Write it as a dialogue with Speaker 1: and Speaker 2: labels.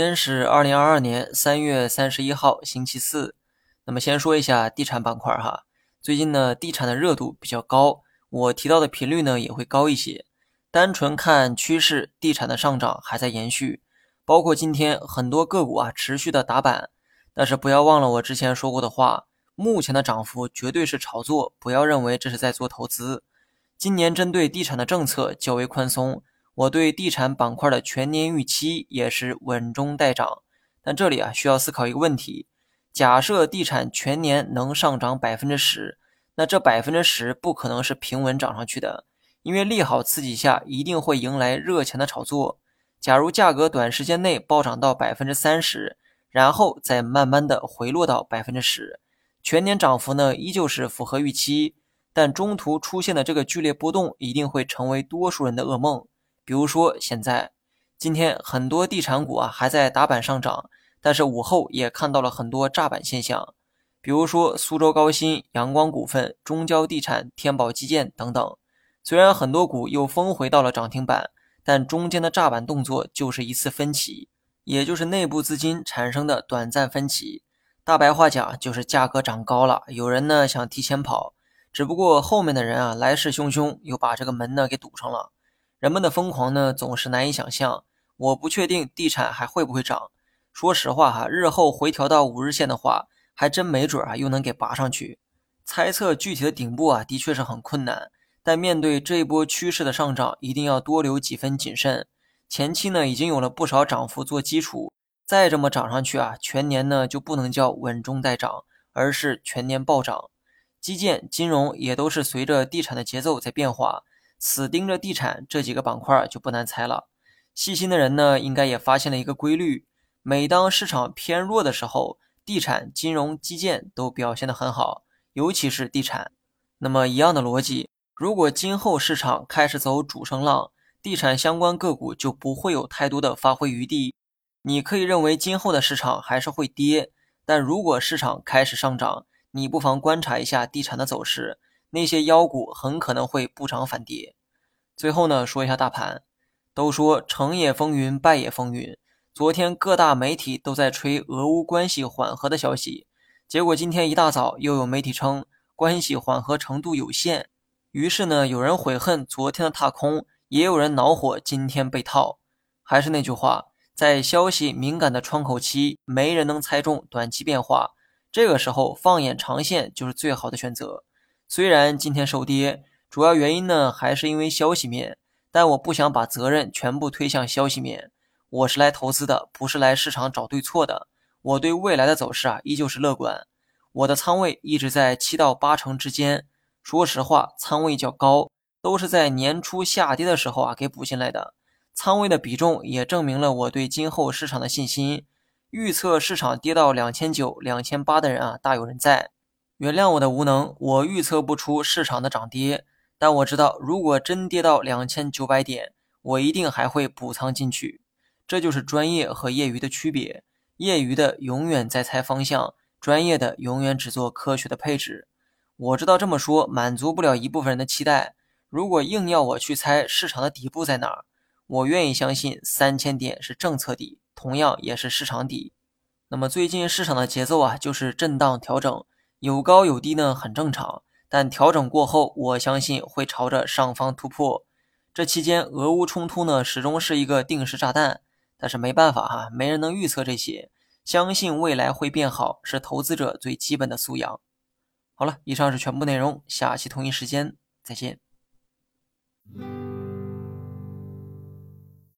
Speaker 1: 天是二零二二年三月三十一号，星期四。那么先说一下地产板块哈，最近呢地产的热度比较高，我提到的频率呢也会高一些。单纯看趋势，地产的上涨还在延续，包括今天很多个股啊持续的打板。但是不要忘了我之前说过的话，目前的涨幅绝对是炒作，不要认为这是在做投资。今年针对地产的政策较为宽松。我对地产板块的全年预期也是稳中带涨，但这里啊需要思考一个问题：假设地产全年能上涨百分之十，那这百分之十不可能是平稳涨上去的，因为利好刺激下一定会迎来热钱的炒作。假如价格短时间内暴涨到百分之三十，然后再慢慢的回落到百分之十，全年涨幅呢依旧是符合预期，但中途出现的这个剧烈波动一定会成为多数人的噩梦。比如说，现在今天很多地产股啊还在打板上涨，但是午后也看到了很多炸板现象。比如说苏州高新、阳光股份、中交地产、天宝基建等等。虽然很多股又封回到了涨停板，但中间的炸板动作就是一次分歧，也就是内部资金产生的短暂分歧。大白话讲就是价格涨高了，有人呢想提前跑，只不过后面的人啊来势汹汹，又把这个门呢给堵上了。人们的疯狂呢，总是难以想象。我不确定地产还会不会涨。说实话哈，日后回调到五日线的话，还真没准啊，又能给拔上去。猜测具体的顶部啊，的确是很困难。但面对这一波趋势的上涨，一定要多留几分谨慎。前期呢，已经有了不少涨幅做基础，再这么涨上去啊，全年呢就不能叫稳中带涨，而是全年暴涨。基建、金融也都是随着地产的节奏在变化。死盯着地产这几个板块就不难猜了。细心的人呢，应该也发现了一个规律：每当市场偏弱的时候，地产、金融、基建都表现得很好，尤其是地产。那么一样的逻辑，如果今后市场开始走主升浪，地产相关个股就不会有太多的发挥余地。你可以认为今后的市场还是会跌，但如果市场开始上涨，你不妨观察一下地产的走势。那些妖股很可能会不涨反跌。最后呢，说一下大盘。都说成也风云，败也风云。昨天各大媒体都在吹俄乌关系缓和的消息，结果今天一大早又有媒体称关系缓和程度有限。于是呢，有人悔恨昨天的踏空，也有人恼火今天被套。还是那句话，在消息敏感的窗口期，没人能猜中短期变化。这个时候，放眼长线就是最好的选择。虽然今天收跌，主要原因呢还是因为消息面，但我不想把责任全部推向消息面。我是来投资的，不是来市场找对错的。我对未来的走势啊依旧是乐观，我的仓位一直在七到八成之间。说实话，仓位较高，都是在年初下跌的时候啊给补进来的。仓位的比重也证明了我对今后市场的信心。预测市场跌到两千九、两千八的人啊大有人在。原谅我的无能，我预测不出市场的涨跌，但我知道，如果真跌到两千九百点，我一定还会补仓进去。这就是专业和业余的区别，业余的永远在猜方向，专业的永远只做科学的配置。我知道这么说满足不了一部分人的期待，如果硬要我去猜市场的底部在哪儿，我愿意相信三千点是政策底，同样也是市场底。那么最近市场的节奏啊，就是震荡调整。有高有低呢，很正常。但调整过后，我相信会朝着上方突破。这期间，俄乌冲突呢，始终是一个定时炸弹。但是没办法哈，没人能预测这些。相信未来会变好，是投资者最基本的素养。好了，以上是全部内容，下期同一时间再见。